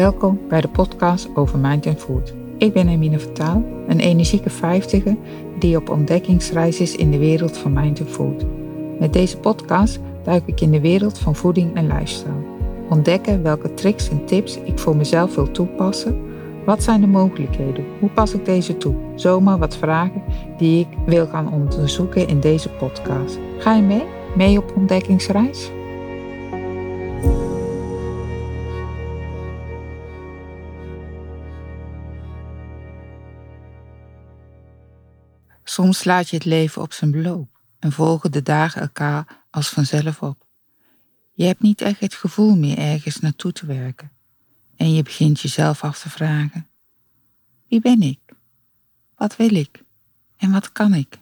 Welkom bij de podcast over Mind and Food. Ik ben Emine Vertaal, een energieke vijftiger die op ontdekkingsreis is in de wereld van Mind and Food. Met deze podcast duik ik in de wereld van voeding en lifestyle. Ontdekken welke tricks en tips ik voor mezelf wil toepassen. Wat zijn de mogelijkheden? Hoe pas ik deze toe? Zomaar wat vragen die ik wil gaan onderzoeken in deze podcast. Ga je mee? Mee op ontdekkingsreis? Soms laat je het leven op zijn beloop en volgen de dagen elkaar als vanzelf op. Je hebt niet echt het gevoel meer ergens naartoe te werken en je begint jezelf af te vragen: wie ben ik? Wat wil ik? En wat kan ik?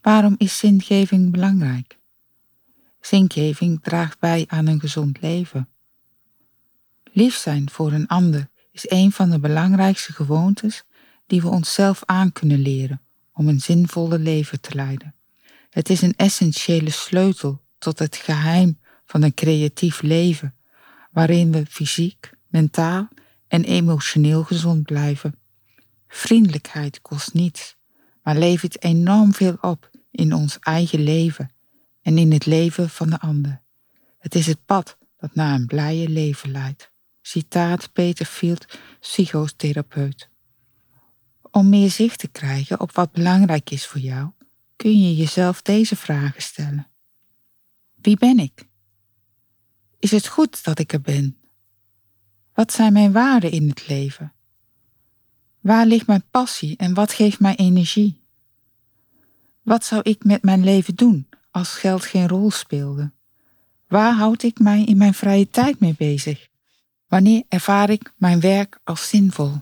Waarom is zingeving belangrijk? Zingeving draagt bij aan een gezond leven. Lief zijn voor een ander is een van de belangrijkste gewoontes die we onszelf aan kunnen leren om een zinvolle leven te leiden. Het is een essentiële sleutel tot het geheim van een creatief leven, waarin we fysiek, mentaal en emotioneel gezond blijven. Vriendelijkheid kost niets, maar levert enorm veel op in ons eigen leven en in het leven van de ander. Het is het pad dat naar een blije leven leidt. Citaat Peter Field, psychotherapeut. Om meer zicht te krijgen op wat belangrijk is voor jou, kun je jezelf deze vragen stellen. Wie ben ik? Is het goed dat ik er ben? Wat zijn mijn waarden in het leven? Waar ligt mijn passie en wat geeft mij energie? Wat zou ik met mijn leven doen als geld geen rol speelde? Waar houd ik mij in mijn vrije tijd mee bezig? Wanneer ervaar ik mijn werk als zinvol?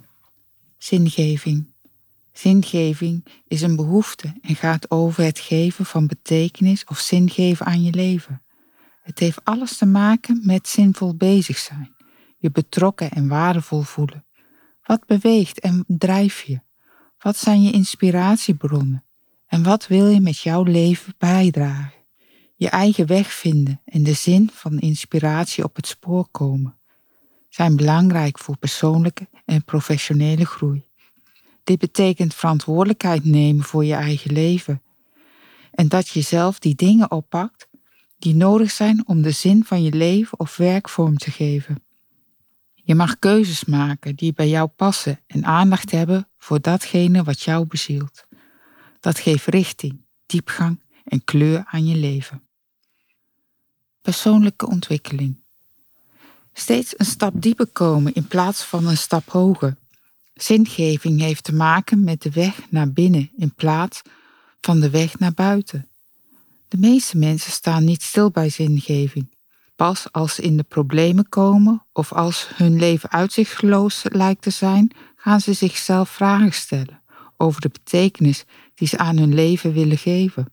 Zingeving. Zingeving is een behoefte en gaat over het geven van betekenis of zin geven aan je leven. Het heeft alles te maken met zinvol bezig zijn, je betrokken en waardevol voelen. Wat beweegt en drijft je? Wat zijn je inspiratiebronnen? En wat wil je met jouw leven bijdragen? Je eigen weg vinden en de zin van inspiratie op het spoor komen zijn belangrijk voor persoonlijke en professionele groei. Dit betekent verantwoordelijkheid nemen voor je eigen leven. En dat je zelf die dingen oppakt die nodig zijn om de zin van je leven of werk vorm te geven. Je mag keuzes maken die bij jou passen en aandacht hebben voor datgene wat jou bezielt. Dat geeft richting, diepgang en kleur aan je leven. Persoonlijke ontwikkeling. Steeds een stap dieper komen in plaats van een stap hoger Zingeving heeft te maken met de weg naar binnen in plaats van de weg naar buiten. De meeste mensen staan niet stil bij zingeving. Pas als ze in de problemen komen of als hun leven uitzichtloos lijkt te zijn, gaan ze zichzelf vragen stellen over de betekenis die ze aan hun leven willen geven.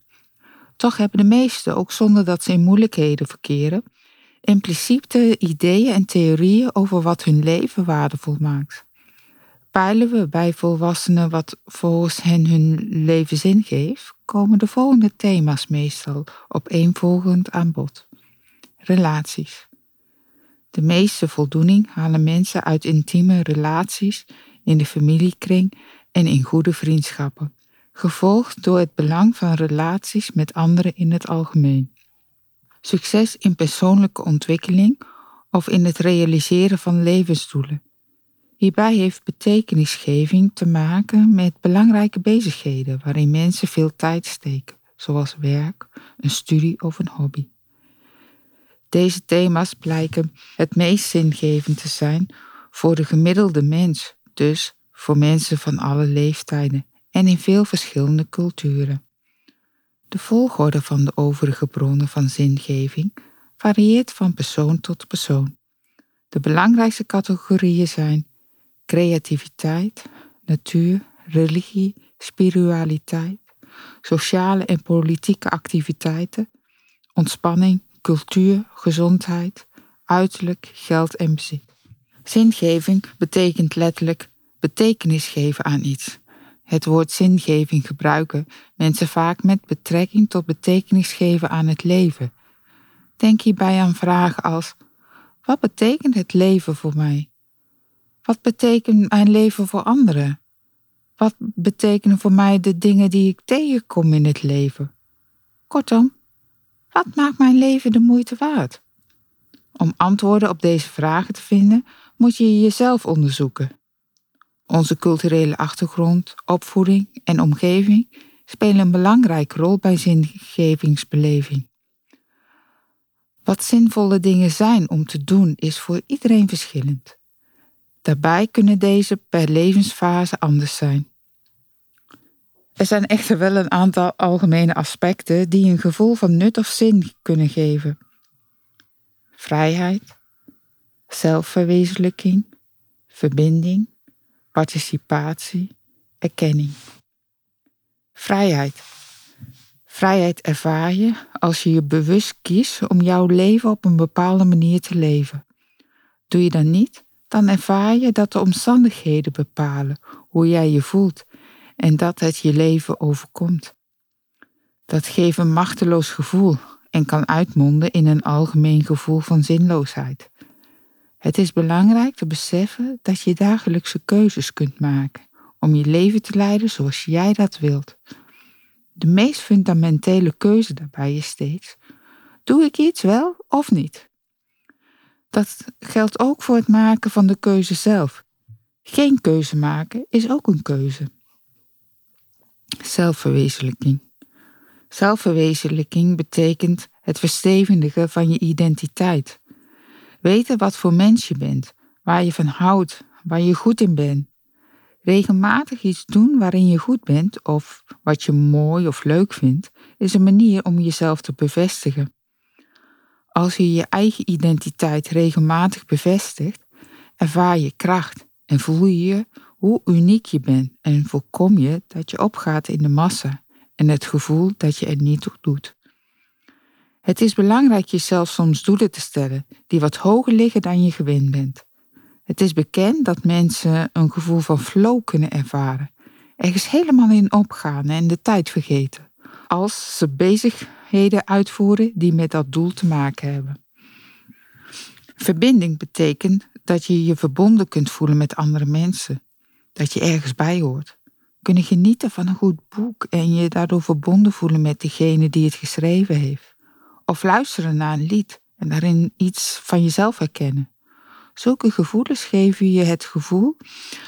Toch hebben de meesten, ook zonder dat ze in moeilijkheden verkeren, impliciete ideeën en theorieën over wat hun leven waardevol maakt peilen we bij volwassenen wat volgens hen hun leven zin geeft, komen de volgende thema's meestal opeenvolgend aan bod. Relaties. De meeste voldoening halen mensen uit intieme relaties in de familiekring en in goede vriendschappen, gevolgd door het belang van relaties met anderen in het algemeen. Succes in persoonlijke ontwikkeling of in het realiseren van levensdoelen Hierbij heeft betekenisgeving te maken met belangrijke bezigheden waarin mensen veel tijd steken, zoals werk, een studie of een hobby. Deze thema's blijken het meest zingevend te zijn voor de gemiddelde mens, dus voor mensen van alle leeftijden en in veel verschillende culturen. De volgorde van de overige bronnen van zingeving varieert van persoon tot persoon. De belangrijkste categorieën zijn creativiteit, natuur, religie, spiritualiteit, sociale en politieke activiteiten, ontspanning, cultuur, gezondheid, uiterlijk, geld en bezit. Zingeving betekent letterlijk betekenis geven aan iets. Het woord zingeving gebruiken mensen vaak met betrekking tot betekenis geven aan het leven. Denk hierbij aan vragen als: wat betekent het leven voor mij? Wat betekent mijn leven voor anderen? Wat betekenen voor mij de dingen die ik tegenkom in het leven? Kortom, wat maakt mijn leven de moeite waard? Om antwoorden op deze vragen te vinden, moet je jezelf onderzoeken. Onze culturele achtergrond, opvoeding en omgeving spelen een belangrijke rol bij zingevingsbeleving. Wat zinvolle dingen zijn om te doen is voor iedereen verschillend. Daarbij kunnen deze per levensfase anders zijn. Er zijn echter wel een aantal algemene aspecten die een gevoel van nut of zin kunnen geven. Vrijheid, zelfverwezenlijking, verbinding, participatie, erkenning. Vrijheid. Vrijheid ervaar je als je je bewust kiest om jouw leven op een bepaalde manier te leven. Doe je dat niet, dan ervaar je dat de omstandigheden bepalen hoe jij je voelt en dat het je leven overkomt. Dat geeft een machteloos gevoel en kan uitmonden in een algemeen gevoel van zinloosheid. Het is belangrijk te beseffen dat je dagelijkse keuzes kunt maken om je leven te leiden zoals jij dat wilt. De meest fundamentele keuze daarbij is steeds: doe ik iets wel of niet? Dat geldt ook voor het maken van de keuze zelf. Geen keuze maken is ook een keuze. Zelfverwezenlijking. Zelfverwezenlijking betekent het verstevigen van je identiteit. Weten wat voor mens je bent, waar je van houdt, waar je goed in bent. Regelmatig iets doen waarin je goed bent of wat je mooi of leuk vindt, is een manier om jezelf te bevestigen. Als je je eigen identiteit regelmatig bevestigt, ervaar je kracht en voel je hoe uniek je bent en voorkom je dat je opgaat in de massa en het gevoel dat je er niet toe doet. Het is belangrijk jezelf soms doelen te stellen die wat hoger liggen dan je gewend bent. Het is bekend dat mensen een gevoel van flow kunnen ervaren, ergens helemaal in opgaan en de tijd vergeten, als ze uitvoeren die met dat doel te maken hebben. Verbinding betekent dat je je verbonden kunt voelen met andere mensen, dat je ergens bij hoort. Kunnen genieten van een goed boek en je daardoor verbonden voelen met degene die het geschreven heeft. Of luisteren naar een lied en daarin iets van jezelf herkennen. Zulke gevoelens geven je het gevoel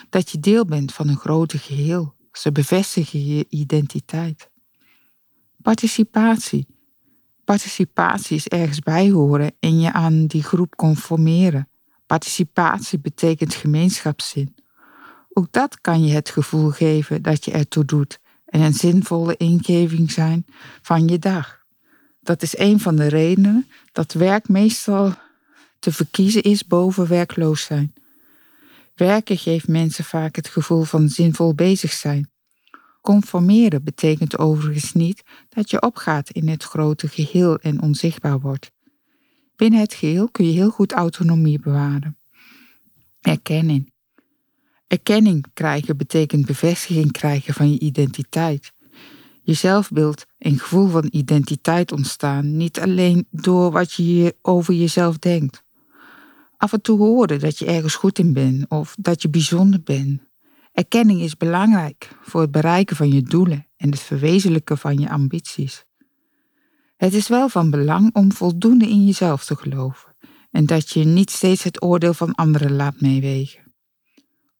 dat je deel bent van een groter geheel. Ze bevestigen je identiteit. Participatie. Participatie is ergens bijhoren en je aan die groep conformeren. Participatie betekent gemeenschapszin. Ook dat kan je het gevoel geven dat je ertoe doet en een zinvolle ingeving zijn van je dag. Dat is een van de redenen dat werk meestal te verkiezen is boven werkloos zijn. Werken geeft mensen vaak het gevoel van zinvol bezig zijn. Conformeren betekent overigens niet dat je opgaat in het grote geheel en onzichtbaar wordt. Binnen het geheel kun je heel goed autonomie bewaren. Erkenning. Erkenning krijgen betekent bevestiging krijgen van je identiteit. Je zelfbeeld en gevoel van identiteit ontstaan niet alleen door wat je over jezelf denkt. Af en toe horen dat je ergens goed in bent of dat je bijzonder bent. Erkenning is belangrijk voor het bereiken van je doelen en het verwezenlijken van je ambities. Het is wel van belang om voldoende in jezelf te geloven en dat je niet steeds het oordeel van anderen laat meewegen.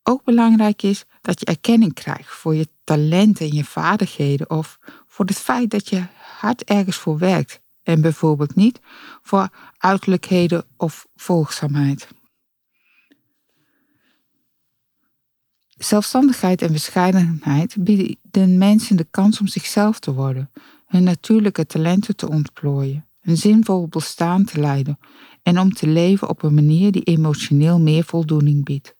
Ook belangrijk is dat je erkenning krijgt voor je talenten en je vaardigheden of voor het feit dat je hard ergens voor werkt en bijvoorbeeld niet voor uiterlijkheden of volgzaamheid. Zelfstandigheid en bescheidenheid bieden mensen de kans om zichzelf te worden, hun natuurlijke talenten te ontplooien, een zinvol bestaan te leiden en om te leven op een manier die emotioneel meer voldoening biedt.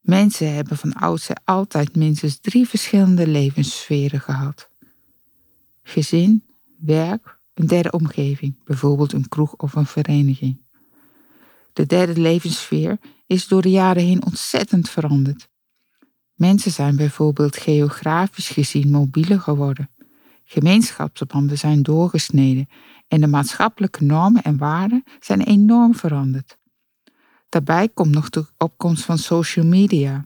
Mensen hebben van oudsher altijd minstens drie verschillende levenssferen gehad: gezin, werk, een derde omgeving, bijvoorbeeld een kroeg of een vereniging. De derde levenssfeer is door de jaren heen ontzettend veranderd. Mensen zijn bijvoorbeeld geografisch gezien mobieler geworden. Gemeenschapsbanden zijn doorgesneden en de maatschappelijke normen en waarden zijn enorm veranderd. Daarbij komt nog de opkomst van social media.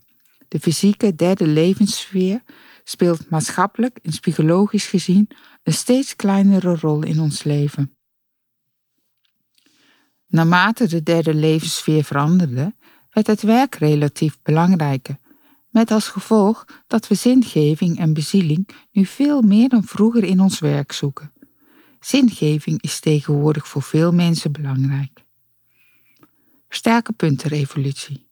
De fysieke derde levenssfeer speelt maatschappelijk en psychologisch gezien een steeds kleinere rol in ons leven. Naarmate de derde levenssfeer veranderde, werd het werk relatief belangrijker, met als gevolg dat we zingeving en bezieling nu veel meer dan vroeger in ons werk zoeken. Zingeving is tegenwoordig voor veel mensen belangrijk. Sterke puntenrevolutie.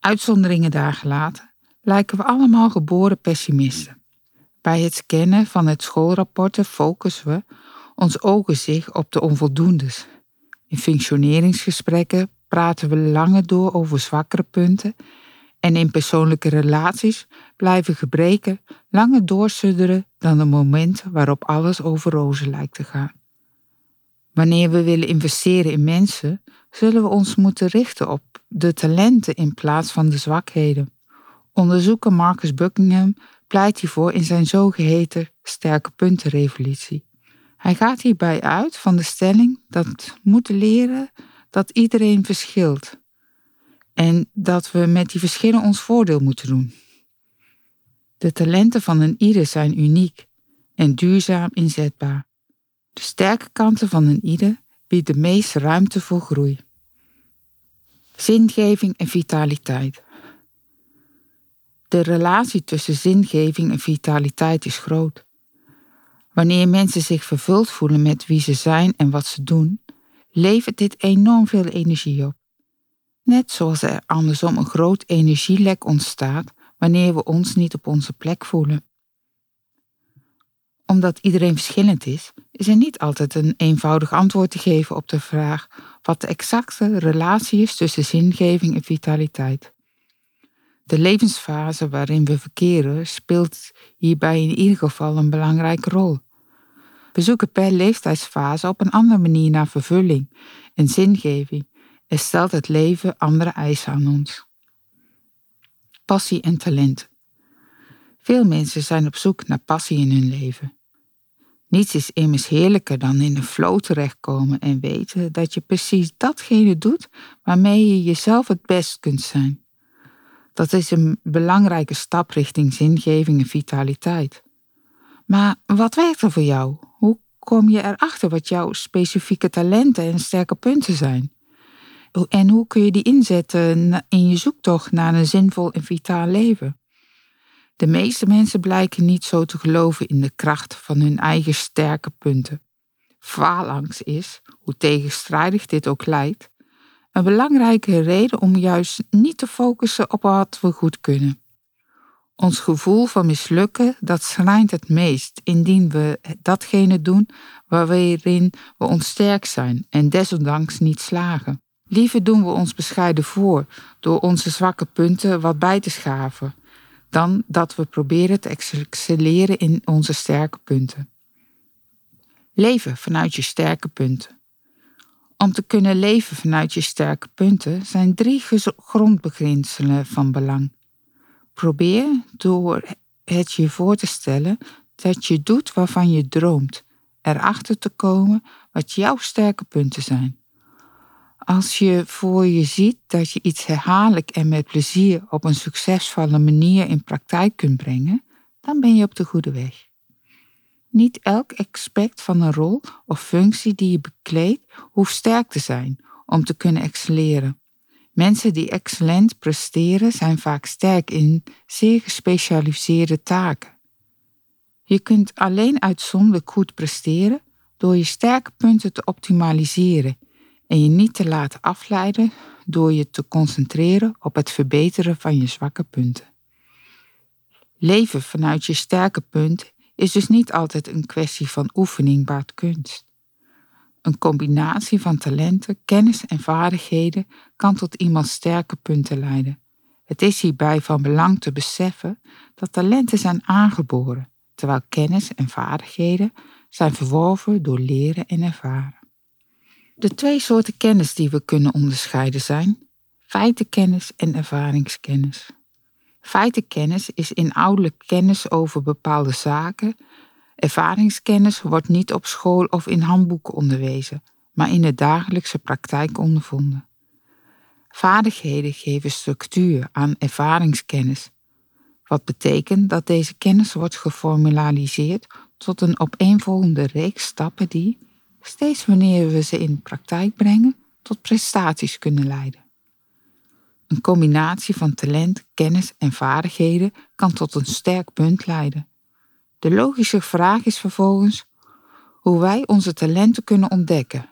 Uitzonderingen daar gelaten, lijken we allemaal geboren pessimisten. Bij het scannen van het schoolrapporten focussen we ons ogen zich op de onvoldoendes. In functioneringsgesprekken praten we langer door over zwakkere punten en in persoonlijke relaties blijven gebreken langer doorsudderen dan de momenten waarop alles over rozen lijkt te gaan. Wanneer we willen investeren in mensen, zullen we ons moeten richten op de talenten in plaats van de zwakheden. Onderzoeker Marcus Buckingham pleit hiervoor in zijn zogeheten sterke puntenrevolutie. Hij gaat hierbij uit van de stelling dat moeten leren dat iedereen verschilt en dat we met die verschillen ons voordeel moeten doen. De talenten van een ieder zijn uniek en duurzaam inzetbaar. De sterke kanten van een ieder bieden de meeste ruimte voor groei. Zingeving en vitaliteit. De relatie tussen zingeving en vitaliteit is groot. Wanneer mensen zich vervuld voelen met wie ze zijn en wat ze doen, levert dit enorm veel energie op. Net zoals er andersom een groot energielek ontstaat wanneer we ons niet op onze plek voelen. Omdat iedereen verschillend is, is er niet altijd een eenvoudig antwoord te geven op de vraag wat de exacte relatie is tussen zingeving en vitaliteit. De levensfase waarin we verkeren speelt hierbij in ieder geval een belangrijke rol. We zoeken per leeftijdsfase op een andere manier naar vervulling en zingeving en stelt het leven andere eisen aan ons. Passie en talent. Veel mensen zijn op zoek naar passie in hun leven. Niets is immers heerlijker dan in een flow terechtkomen en weten dat je precies datgene doet waarmee je jezelf het best kunt zijn. Dat is een belangrijke stap richting zingeving en vitaliteit. Maar wat werkt er voor jou? Hoe kom je erachter wat jouw specifieke talenten en sterke punten zijn? En hoe kun je die inzetten in je zoektocht naar een zinvol en vitaal leven? De meeste mensen blijken niet zo te geloven in de kracht van hun eigen sterke punten. Faalangst is, hoe tegenstrijdig dit ook lijkt, een belangrijke reden om juist niet te focussen op wat we goed kunnen. Ons gevoel van mislukken, dat schrijnt het meest indien we datgene doen waarin we ons sterk zijn en desondanks niet slagen. Liever doen we ons bescheiden voor door onze zwakke punten wat bij te schaven, dan dat we proberen te excelleren in onze sterke punten. Leven vanuit je sterke punten. Om te kunnen leven vanuit je sterke punten zijn drie grondbeginselen van belang. Probeer door het je voor te stellen dat je doet waarvan je droomt, erachter te komen wat jouw sterke punten zijn. Als je voor je ziet dat je iets herhaaldelijk en met plezier op een succesvolle manier in praktijk kunt brengen, dan ben je op de goede weg. Niet elk aspect van een rol of functie die je bekleedt hoeft sterk te zijn om te kunnen excelleren. Mensen die excellent presteren zijn vaak sterk in zeer gespecialiseerde taken. Je kunt alleen uitzonderlijk goed presteren door je sterke punten te optimaliseren en je niet te laten afleiden door je te concentreren op het verbeteren van je zwakke punten. Leven vanuit je sterke punt is dus niet altijd een kwestie van oefening baat kunst. Een combinatie van talenten, kennis en vaardigheden kan tot iemands sterke punten leiden. Het is hierbij van belang te beseffen dat talenten zijn aangeboren, terwijl kennis en vaardigheden zijn verworven door leren en ervaren. De twee soorten kennis die we kunnen onderscheiden zijn feitenkennis en ervaringskennis. Feitenkennis is inhoudelijk kennis over bepaalde zaken. Ervaringskennis wordt niet op school of in handboeken onderwezen, maar in de dagelijkse praktijk ondervonden. Vaardigheden geven structuur aan ervaringskennis, wat betekent dat deze kennis wordt geformaliseerd tot een opeenvolgende reeks stappen die, steeds wanneer we ze in praktijk brengen, tot prestaties kunnen leiden. Een combinatie van talent, kennis en vaardigheden kan tot een sterk punt leiden. De logische vraag is vervolgens hoe wij onze talenten kunnen ontdekken.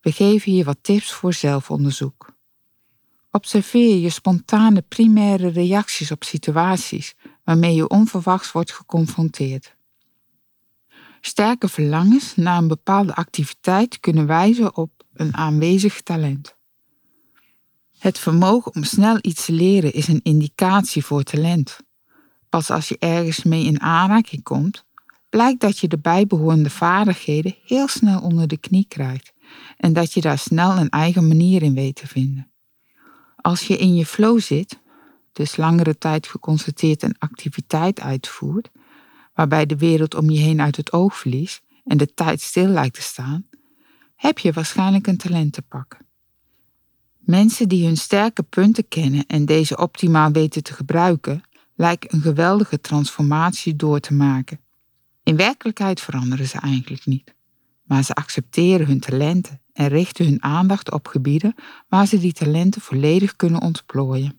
We geven hier wat tips voor zelfonderzoek. Observeer je spontane primaire reacties op situaties waarmee je onverwachts wordt geconfronteerd. Sterke verlangens naar een bepaalde activiteit kunnen wijzen op een aanwezig talent. Het vermogen om snel iets te leren is een indicatie voor talent. Pas als je ergens mee in aanraking komt, blijkt dat je de bijbehorende vaardigheden heel snel onder de knie krijgt en dat je daar snel een eigen manier in weet te vinden. Als je in je flow zit, dus langere tijd geconstateerd een activiteit uitvoert, waarbij de wereld om je heen uit het oog verliest en de tijd stil lijkt te staan, heb je waarschijnlijk een talent te pakken. Mensen die hun sterke punten kennen en deze optimaal weten te gebruiken, lijken een geweldige transformatie door te maken. In werkelijkheid veranderen ze eigenlijk niet, maar ze accepteren hun talenten en richten hun aandacht op gebieden waar ze die talenten volledig kunnen ontplooien.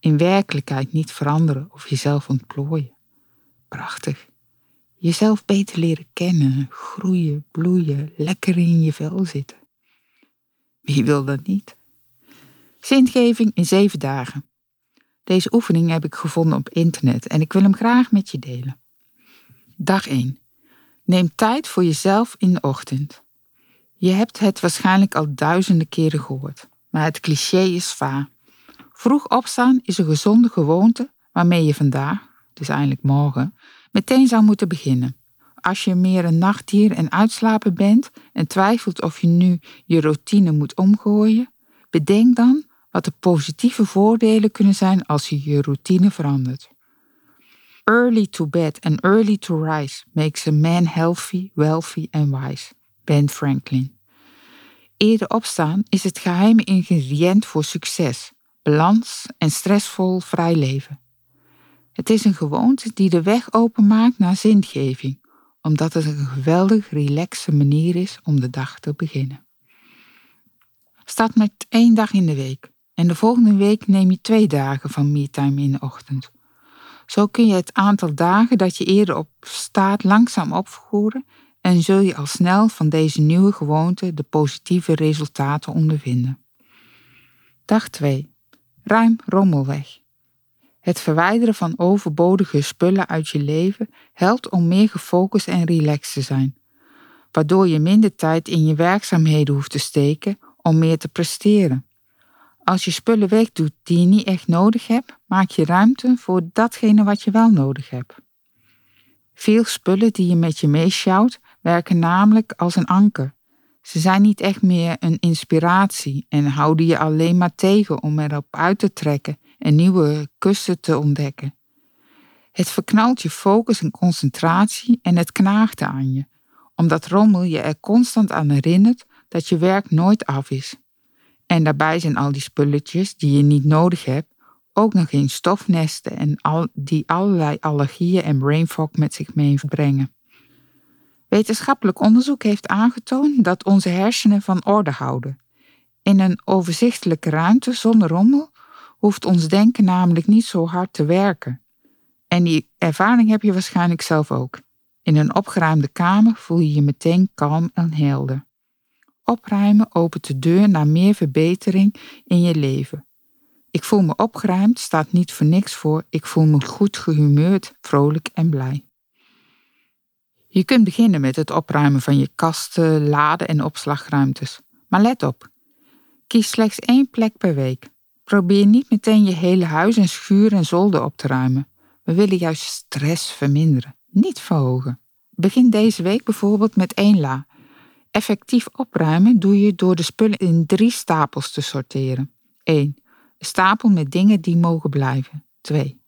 In werkelijkheid niet veranderen of jezelf ontplooien. Prachtig. Jezelf beter leren kennen, groeien, bloeien, lekker in je vel zitten. Wie wil dat niet? Zingeving in zeven dagen. Deze oefening heb ik gevonden op internet en ik wil hem graag met je delen. Dag 1. Neem tijd voor jezelf in de ochtend. Je hebt het waarschijnlijk al duizenden keren gehoord, maar het cliché is vaar. Vroeg opstaan is een gezonde gewoonte waarmee je vandaag, dus eigenlijk morgen, meteen zou moeten beginnen. Als je meer een nachtdier en uitslapen bent en twijfelt of je nu je routine moet omgooien, bedenk dan wat de positieve voordelen kunnen zijn als je je routine verandert. Early to bed and early to rise makes a man healthy, wealthy and wise. Ben Franklin. Eerder opstaan is het geheime ingrediënt voor succes, balans en stressvol vrij leven. Het is een gewoonte die de weg openmaakt naar zingeving, omdat het een geweldig relaxe manier is om de dag te beginnen. Start met één dag in de week en de volgende week neem je twee dagen van me-time in de ochtend. Zo kun je het aantal dagen dat je eerder op staat langzaam opvoeren en zul je al snel van deze nieuwe gewoonte de positieve resultaten ondervinden. Dag 2. Ruim rommel weg. Het verwijderen van overbodige spullen uit je leven helpt om meer gefocust en relaxed te zijn, waardoor je minder tijd in je werkzaamheden hoeft te steken om meer te presteren. Als je spullen wegdoet die je niet echt nodig hebt, maak je ruimte voor datgene wat je wel nodig hebt. Veel spullen die je met je meesjouwt, werken namelijk als een anker. Ze zijn niet echt meer een inspiratie en houden je alleen maar tegen om erop uit te trekken en nieuwe kussen te ontdekken. Het verknalt je focus en concentratie en het knaagt aan je, omdat rommel je er constant aan herinnert dat je werk nooit af is. En daarbij zijn al die spulletjes die je niet nodig hebt ook nog in stofnesten en al, die allerlei allergieën en brain fog met zich meebrengen. Wetenschappelijk onderzoek heeft aangetoond dat onze hersenen van orde houden. In een overzichtelijke ruimte zonder rommel hoeft ons denken namelijk niet zo hard te werken. En die ervaring heb je waarschijnlijk zelf ook. In een opgeruimde kamer voel je je meteen kalm en helder. Opruimen opent de deur naar meer verbetering in je leven. Ik voel me opgeruimd staat niet voor niks voor. Ik voel me goed gehumeurd, vrolijk en blij. Je kunt beginnen met het opruimen van je kasten, laden en opslagruimtes. Maar let op. Kies slechts één plek per week. Probeer niet meteen je hele huis en schuur en zolder op te ruimen. We willen juist stress verminderen, niet verhogen. Begin deze week bijvoorbeeld met één la. Effectief opruimen doe je door de spullen in drie stapels te sorteren. 1. Een stapel met dingen die mogen blijven. 2.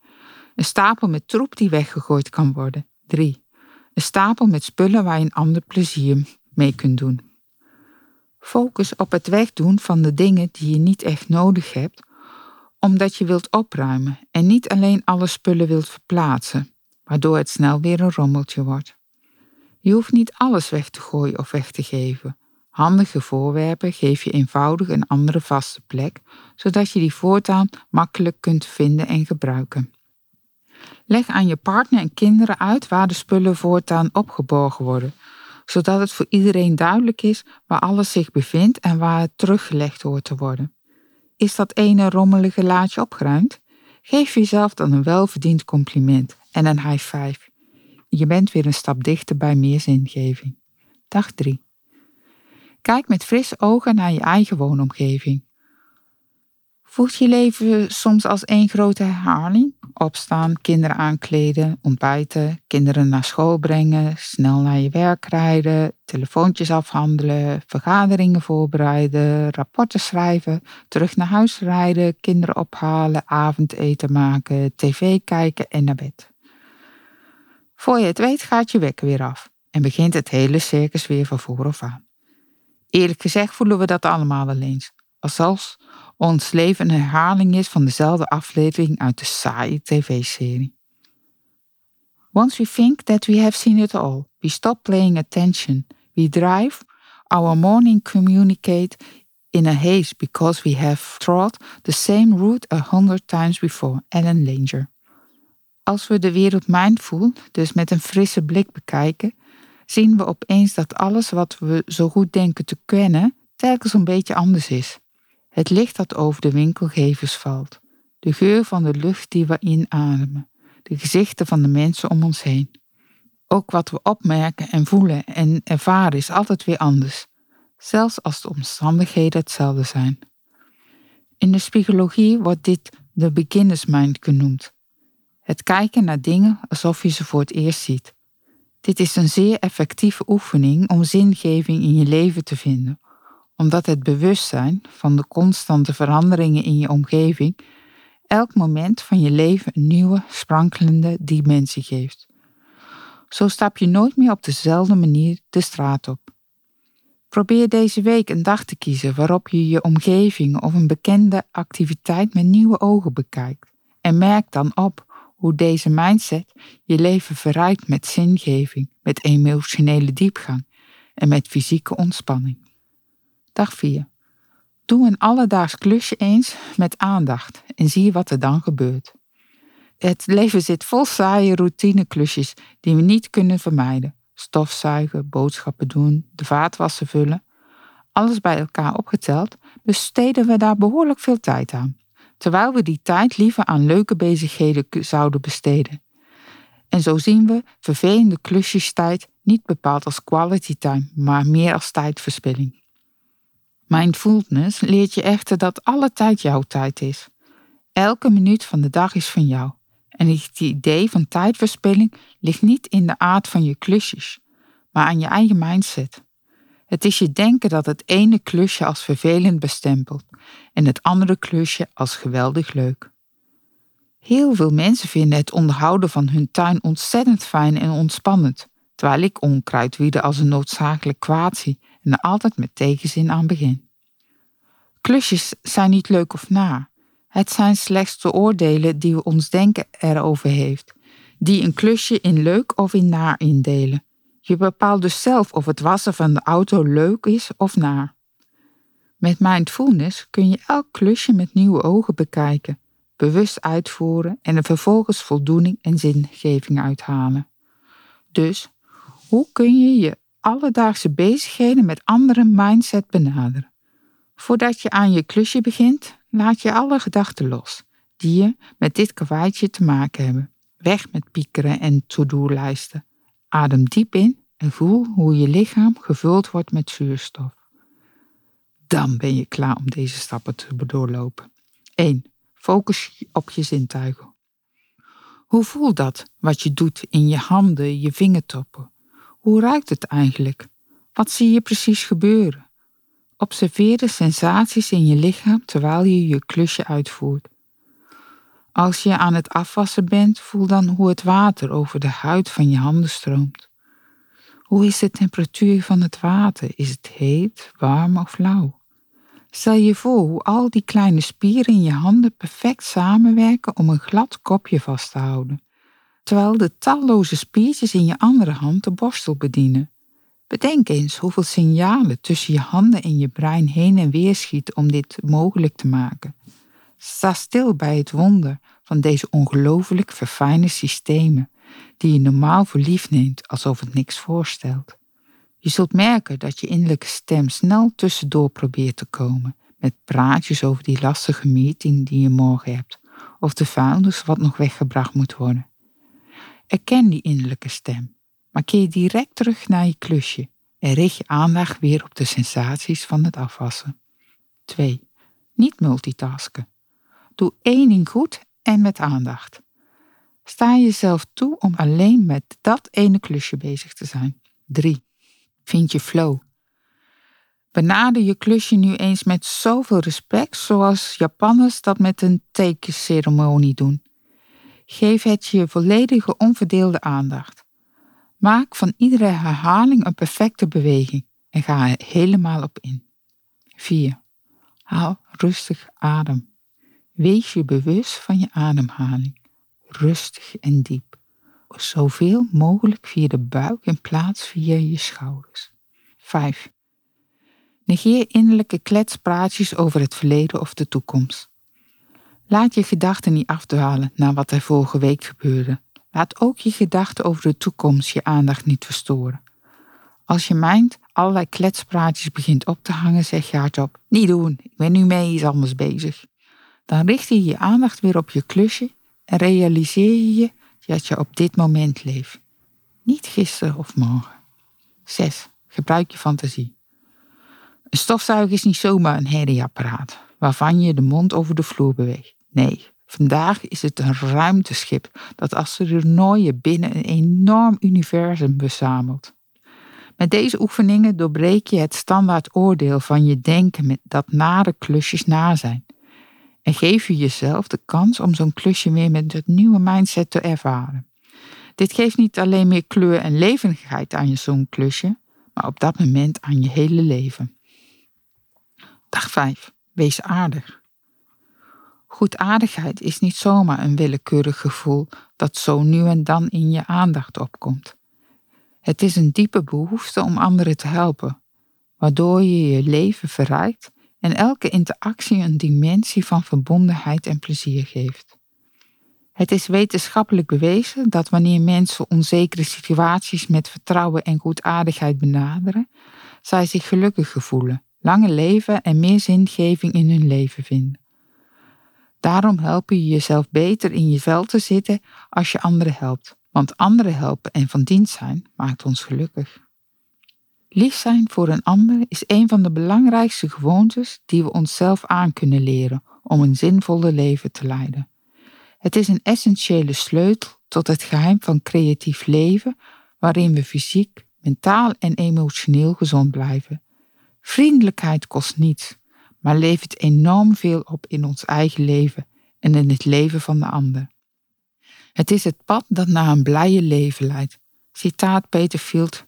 Een stapel met troep die weggegooid kan worden. 3. Een stapel met spullen waar je een ander plezier mee kunt doen. Focus op het wegdoen van de dingen die je niet echt nodig hebt, omdat je wilt opruimen en niet alleen alle spullen wilt verplaatsen, waardoor het snel weer een rommeltje wordt. Je hoeft niet alles weg te gooien of weg te geven. Handige voorwerpen geef je eenvoudig een andere vaste plek, zodat je die voortaan makkelijk kunt vinden en gebruiken. Leg aan je partner en kinderen uit waar de spullen voortaan opgeborgen worden, zodat het voor iedereen duidelijk is waar alles zich bevindt en waar het teruggelegd hoort te worden. Is dat ene rommelige laadje opgeruimd? Geef jezelf dan een welverdiend compliment en een high five. Je bent weer een stap dichter bij meer zingeving. Dag 3. Kijk met frisse ogen naar je eigen woonomgeving. Voelt je leven soms als één grote herhaling? Opstaan, kinderen aankleden, ontbijten, kinderen naar school brengen, snel naar je werk rijden, telefoontjes afhandelen, vergaderingen voorbereiden, rapporten schrijven, terug naar huis rijden, kinderen ophalen, avondeten maken, tv kijken en naar bed. Voor je het weet gaat je wekker weer af en begint het hele circus weer van vooraf aan. Eerlijk gezegd voelen we dat allemaal wel eens, alsof ons leven een herhaling is van dezelfde aflevering uit de saaie tv-serie. Once we think that we have seen it all, we stop paying attention. We drive our morning communicate in a haze because we have trod the same route a hundred times before. Ellen Langer. Als we de wereld mindful, dus met een frisse blik bekijken, zien we opeens dat alles wat we zo goed denken te kennen, telkens een beetje anders is. Het licht dat over de winkelgevers valt, de geur van de lucht die we inademen, de gezichten van de mensen om ons heen. Ook wat we opmerken en voelen en ervaren is altijd weer anders, zelfs als de omstandigheden hetzelfde zijn. In de psychologie wordt dit de beginners mind genoemd. Het kijken naar dingen alsof je ze voor het eerst ziet. Dit is een zeer effectieve oefening om zingeving in je leven te vinden, omdat het bewustzijn van de constante veranderingen in je omgeving elk moment van je leven een nieuwe, sprankelende dimensie geeft. Zo stap je nooit meer op dezelfde manier de straat op. Probeer deze week een dag te kiezen waarop je je omgeving of een bekende activiteit met nieuwe ogen bekijkt. En merk dan op hoe deze mindset je leven verrijkt met zingeving, met emotionele diepgang en met fysieke ontspanning. Dag 4. Doe een alledaags klusje eens met aandacht en zie wat er dan gebeurt. Het leven zit vol saaie routineklusjes die we niet kunnen vermijden. Stofzuigen, boodschappen doen, de vaatwassen vullen. Alles bij elkaar opgeteld besteden we daar behoorlijk veel tijd aan terwijl we die tijd liever aan leuke bezigheden zouden besteden. En zo zien we vervelende klusjestijd niet bepaald als quality time, maar meer als tijdverspilling. Mindfulness leert je echter dat alle tijd jouw tijd is. Elke minuut van de dag is van jou. En het idee van tijdverspilling ligt niet in de aard van je klusjes, maar aan je eigen mindset. Het is je denken dat het ene klusje als vervelend bestempelt en het andere klusje als geweldig leuk. Heel veel mensen vinden het onderhouden van hun tuin ontzettend fijn en ontspannend, terwijl ik onkruid wiede als een noodzakelijk kwaad zie en er altijd met tegenzin aan begin. Klusjes zijn niet leuk of na. Het zijn slechts de oordelen die ons denken erover heeft, die een klusje in leuk of in naar indelen. Je bepaalt dus zelf of het wassen van de auto leuk is of naar. Met mindfulness kun je elk klusje met nieuwe ogen bekijken, bewust uitvoeren en er vervolgens voldoening en zingeving uithalen. Dus, hoe kun je je alledaagse bezigheden met andere mindset benaderen? Voordat je aan je klusje begint, laat je alle gedachten los die je met dit karweitje te maken hebben. Weg met piekeren en to-do-lijsten. Adem diep in en voel hoe je lichaam gevuld wordt met zuurstof. Dan ben je klaar om deze stappen te doorlopen. 1. Focus op je zintuigen. Hoe voelt dat wat je doet in je handen, je vingertoppen? Hoe ruikt het eigenlijk? Wat zie je precies gebeuren? Observeer de sensaties in je lichaam terwijl je je klusje uitvoert. Als je aan het afwassen bent, voel dan hoe het water over de huid van je handen stroomt. Hoe is de temperatuur van het water? Is het heet, warm of lauw? Stel je voor hoe al die kleine spieren in je handen perfect samenwerken om een glad kopje vast te houden, terwijl de talloze spiertjes in je andere hand de borstel bedienen. Bedenk eens hoeveel signalen tussen je handen en je brein heen en weer schiet om dit mogelijk te maken. Sta stil bij het wonder van deze ongelooflijk verfijnde systemen, die je normaal voor lief neemt alsof het niks voorstelt. Je zult merken dat je innerlijke stem snel tussendoor probeert te komen, met praatjes over die lastige meeting die je morgen hebt, of de vuilnis wat nog weggebracht moet worden. Erken die innerlijke stem, maar keer direct terug naar je klusje en richt je aandacht weer op de sensaties van het afwassen. 2. Niet multitasken. Doe één ding goed en met aandacht. Sta jezelf toe om alleen met dat ene klusje bezig te zijn. 3. Vind je flow. Benader je klusje nu eens met zoveel respect, zoals Japanners dat met een tekenceremonie doen. Geef het je volledige onverdeelde aandacht. Maak van iedere herhaling een perfecte beweging en ga er helemaal op in. 4. Haal rustig adem. Wees je bewust van je ademhaling, rustig en diep. Zoveel mogelijk via de buik in plaats via je schouders. 5. Negeer innerlijke kletspraatjes over het verleden of de toekomst. Laat je gedachten niet afdwalen naar wat er vorige week gebeurde. Laat ook je gedachten over de toekomst je aandacht niet verstoren. Als je mind allerlei kletspraatjes begint op te hangen, zeg je hardop: Niet doen, ik ben nu mee iets anders bezig. Dan richt je je aandacht weer op je klusje en realiseer je dat je op dit moment leeft. Niet gisteren of morgen. 6. Gebruik je fantasie. Een stofzuiger is niet zomaar een herrieapparaat waarvan je de mond over de vloer beweegt. Nee, vandaag is het een ruimteschip dat als binnen een enorm universum verzamelt. Met deze oefeningen doorbreek je het standaard oordeel van je denken dat nare klusjes na zijn. En geef je jezelf de kans om zo'n klusje weer met het nieuwe mindset te ervaren. Dit geeft niet alleen meer kleur en levendigheid aan je zo'n klusje, maar op dat moment aan je hele leven. Dag 5. Wees aardig. Goedaardigheid is niet zomaar een willekeurig gevoel dat zo nu en dan in je aandacht opkomt. Het is een diepe behoefte om anderen te helpen, waardoor je je leven verrijkt en elke interactie een dimensie van verbondenheid en plezier geeft. Het is wetenschappelijk bewezen dat wanneer mensen onzekere situaties met vertrouwen en goedaardigheid benaderen, zij zich gelukkiger voelen, langer leven en meer zingeving in hun leven vinden. Daarom help je jezelf beter in je vel te zitten als je anderen helpt, want anderen helpen en van dienst zijn maakt ons gelukkig. Lief zijn voor een ander is een van de belangrijkste gewoontes die we onszelf aan kunnen leren om een zinvolle leven te leiden. Het is een essentiële sleutel tot het geheim van creatief leven waarin we fysiek, mentaal en emotioneel gezond blijven. Vriendelijkheid kost niets, maar levert enorm veel op in ons eigen leven en in het leven van de ander. Het is het pad dat naar een blije leven leidt. Citaat Peter Field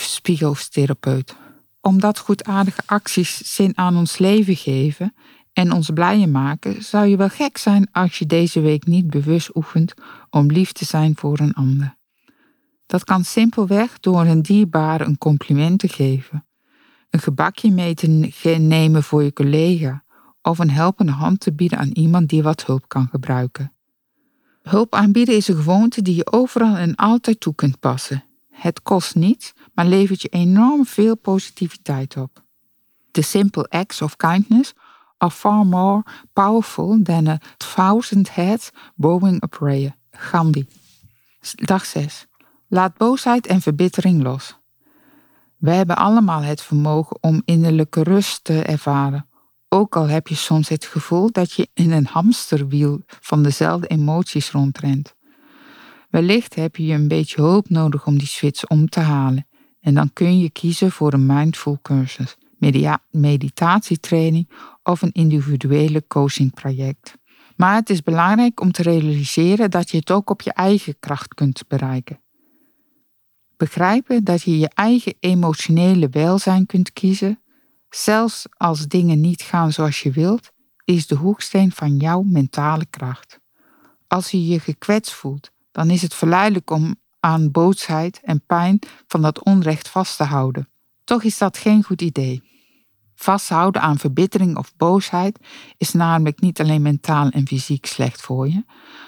spiegeltherapeut. Omdat goedaardige acties zin aan ons leven geven en ons blijer maken, zou je wel gek zijn als je deze week niet bewust oefent om lief te zijn voor een ander. Dat kan simpelweg door een dierbare een compliment te geven, een gebakje mee te nemen voor je collega of een helpende hand te bieden aan iemand die wat hulp kan gebruiken. Hulp aanbieden is een gewoonte die je overal en altijd toe kunt passen. Het kost niets, maar levert je enorm veel positiviteit op. The simple acts of kindness are far more powerful than a thousand heads bowing a prayer. Gandhi. Dag 6. Laat boosheid en verbittering los. We hebben allemaal het vermogen om innerlijke rust te ervaren, ook al heb je soms het gevoel dat je in een hamsterwiel van dezelfde emoties rondrent. Wellicht heb je een beetje hulp nodig om die switch om te halen. En dan kun je kiezen voor een mindful cursus, meditatietraining of een individuele coachingproject. Maar het is belangrijk om te realiseren dat je het ook op je eigen kracht kunt bereiken. Begrijpen dat je je eigen emotionele welzijn kunt kiezen, zelfs als dingen niet gaan zoals je wilt, is de hoeksteen van jouw mentale kracht. Als je je gekwetst voelt, dan is het verleidelijk om aan bootsheid en pijn van dat onrecht vast te houden. Toch is dat geen goed idee. Vasthouden aan verbittering of boosheid is namelijk niet alleen mentaal en fysiek slecht voor je,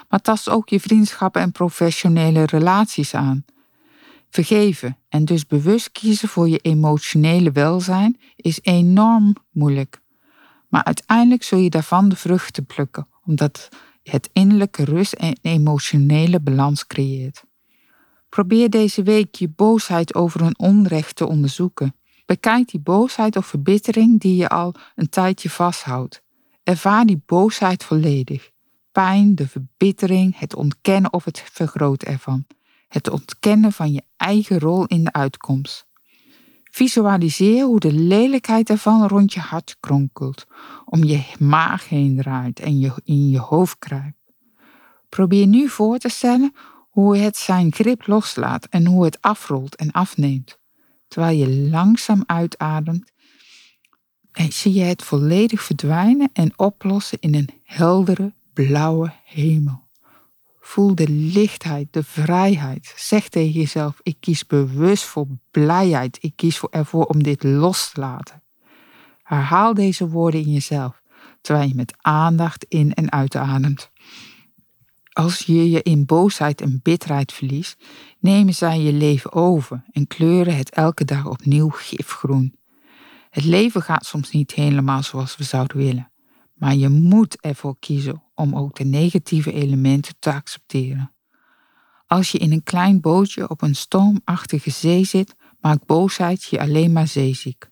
maar tast ook je vriendschappen en professionele relaties aan. Vergeven en dus bewust kiezen voor je emotionele welzijn is enorm moeilijk. Maar uiteindelijk zul je daarvan de vruchten plukken, omdat het innerlijke rust en emotionele balans creëert. Probeer deze week je boosheid over een onrecht te onderzoeken. Bekijk die boosheid of verbittering die je al een tijdje vasthoudt. Ervaar die boosheid volledig. Pijn, de verbittering, het ontkennen of het vergroten ervan. Het ontkennen van je eigen rol in de uitkomst. Visualiseer hoe de lelijkheid ervan rond je hart kronkelt, om je maag heen draait en je in je hoofd kruipt. Probeer nu voor te stellen hoe het zijn grip loslaat en hoe het afrolt en afneemt. Terwijl je langzaam uitademt, en zie je het volledig verdwijnen en oplossen in een heldere blauwe hemel. Voel de lichtheid, de vrijheid. Zeg tegen jezelf: ik kies bewust voor blijheid. Ik kies voor ervoor om dit los te laten. Herhaal deze woorden in jezelf, terwijl je met aandacht in en uitademt. Als je je in boosheid en bitterheid verliest, nemen zij je leven over en kleuren het elke dag opnieuw gifgroen. Het leven gaat soms niet helemaal zoals we zouden willen, maar je moet ervoor kiezen om ook de negatieve elementen te accepteren. Als je in een klein bootje op een stormachtige zee zit, maakt boosheid je alleen maar zeeziek.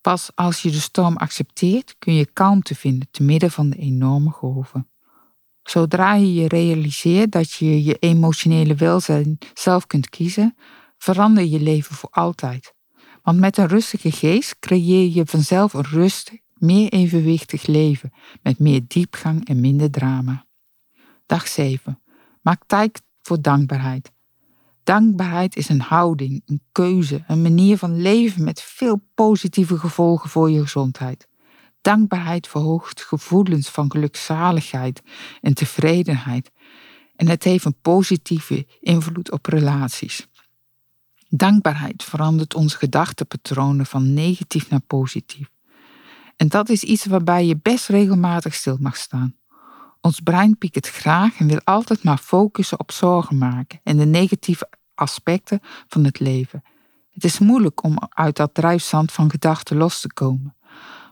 Pas als je de storm accepteert, kun je kalmte vinden te midden van de enorme golven. Zodra je je realiseert dat je je emotionele welzijn zelf kunt kiezen, verander je leven voor altijd. Want met een rustige geest creëer je vanzelf een rustig, meer evenwichtig leven met meer diepgang en minder drama. Dag 7. Maak tijd voor dankbaarheid. Dankbaarheid is een houding, een keuze, een manier van leven met veel positieve gevolgen voor je gezondheid. Dankbaarheid verhoogt gevoelens van gelukzaligheid en tevredenheid en het heeft een positieve invloed op relaties. Dankbaarheid verandert onze gedachtepatronen van negatief naar positief. En dat is iets waarbij je best regelmatig stil mag staan. Ons brein piekt graag en wil altijd maar focussen op zorgen maken en de negatieve aspecten van het leven. Het is moeilijk om uit dat drijfzand van gedachten los te komen.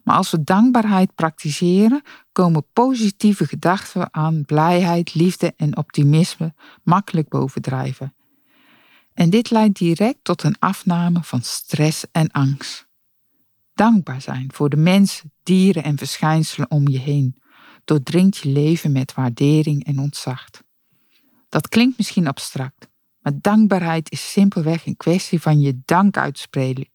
Maar als we dankbaarheid praktiseren, komen positieve gedachten aan blijheid, liefde en optimisme makkelijk bovendrijven. En dit leidt direct tot een afname van stress en angst. Dankbaar zijn voor de mensen, dieren en verschijnselen om je heen doordringt je leven met waardering en ontzag. Dat klinkt misschien abstract, maar dankbaarheid is simpelweg een kwestie van je dank uitspreken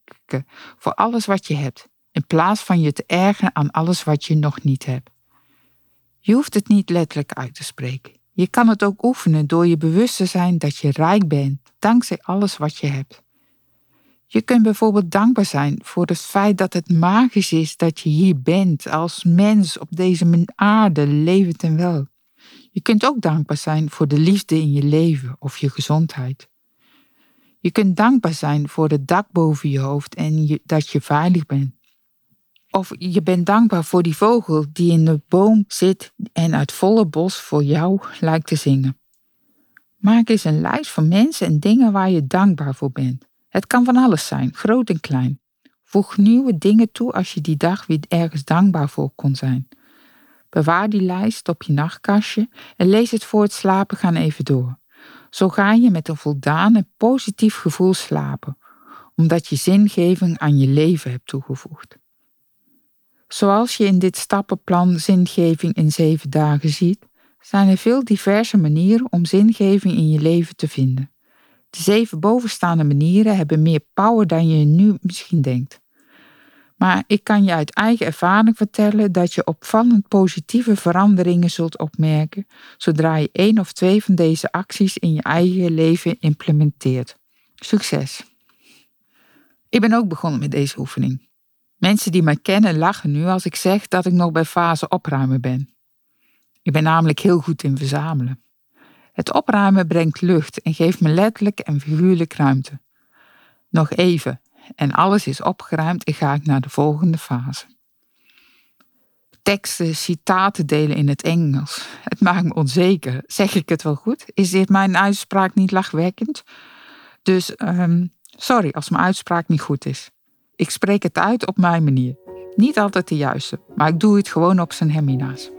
voor alles wat je hebt in plaats van je te ergeren aan alles wat je nog niet hebt. Je hoeft het niet letterlijk uit te spreken. Je kan het ook oefenen door je bewust te zijn dat je rijk bent, dankzij alles wat je hebt. Je kunt bijvoorbeeld dankbaar zijn voor het feit dat het magisch is dat je hier bent als mens op deze aarde, levend en wel. Je kunt ook dankbaar zijn voor de liefde in je leven of je gezondheid. Je kunt dankbaar zijn voor het dak boven je hoofd en dat je veilig bent. Of je bent dankbaar voor die vogel die in de boom zit en uit volle bos voor jou lijkt te zingen. Maak eens een lijst van mensen en dingen waar je dankbaar voor bent. Het kan van alles zijn, groot en klein. Voeg nieuwe dingen toe als je die dag weer ergens dankbaar voor kon zijn. Bewaar die lijst op je nachtkastje en lees het voor het slapen gaan even door. Zo ga je met een voldaan en positief gevoel slapen, omdat je zingeving aan je leven hebt toegevoegd. Zoals je in dit stappenplan zingeving in zeven dagen ziet, zijn er veel diverse manieren om zingeving in je leven te vinden. De zeven bovenstaande manieren hebben meer power dan je nu misschien denkt. Maar ik kan je uit eigen ervaring vertellen dat je opvallend positieve veranderingen zult opmerken zodra je één of twee van deze acties in je eigen leven implementeert. Succes! Ik ben ook begonnen met deze oefening. Mensen die mij kennen lachen nu als ik zeg dat ik nog bij fase opruimen ben. Ik ben namelijk heel goed in verzamelen. Het opruimen brengt lucht en geeft me letterlijk en figuurlijk ruimte. Nog even en alles is opgeruimd en ga ik naar de volgende fase. Teksten, citaten delen in het Engels. Het maakt me onzeker. Zeg ik het wel goed? Is dit mijn uitspraak niet lachwekkend? Dus um, sorry als mijn uitspraak niet goed is. Ik spreek het uit op mijn manier. Niet altijd de juiste, maar ik doe het gewoon op zijn hemina's.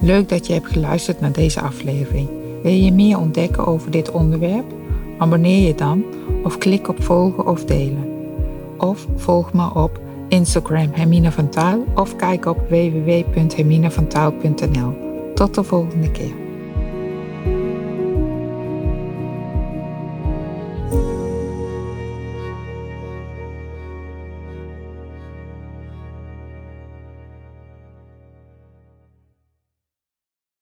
Leuk dat je hebt geluisterd naar deze aflevering. Wil je meer ontdekken over dit onderwerp? Abonneer je dan of klik op volgen of delen. Of volg me op Instagram Hermine van Taal of kijk op www.herminevantaal.nl. Tot de volgende keer.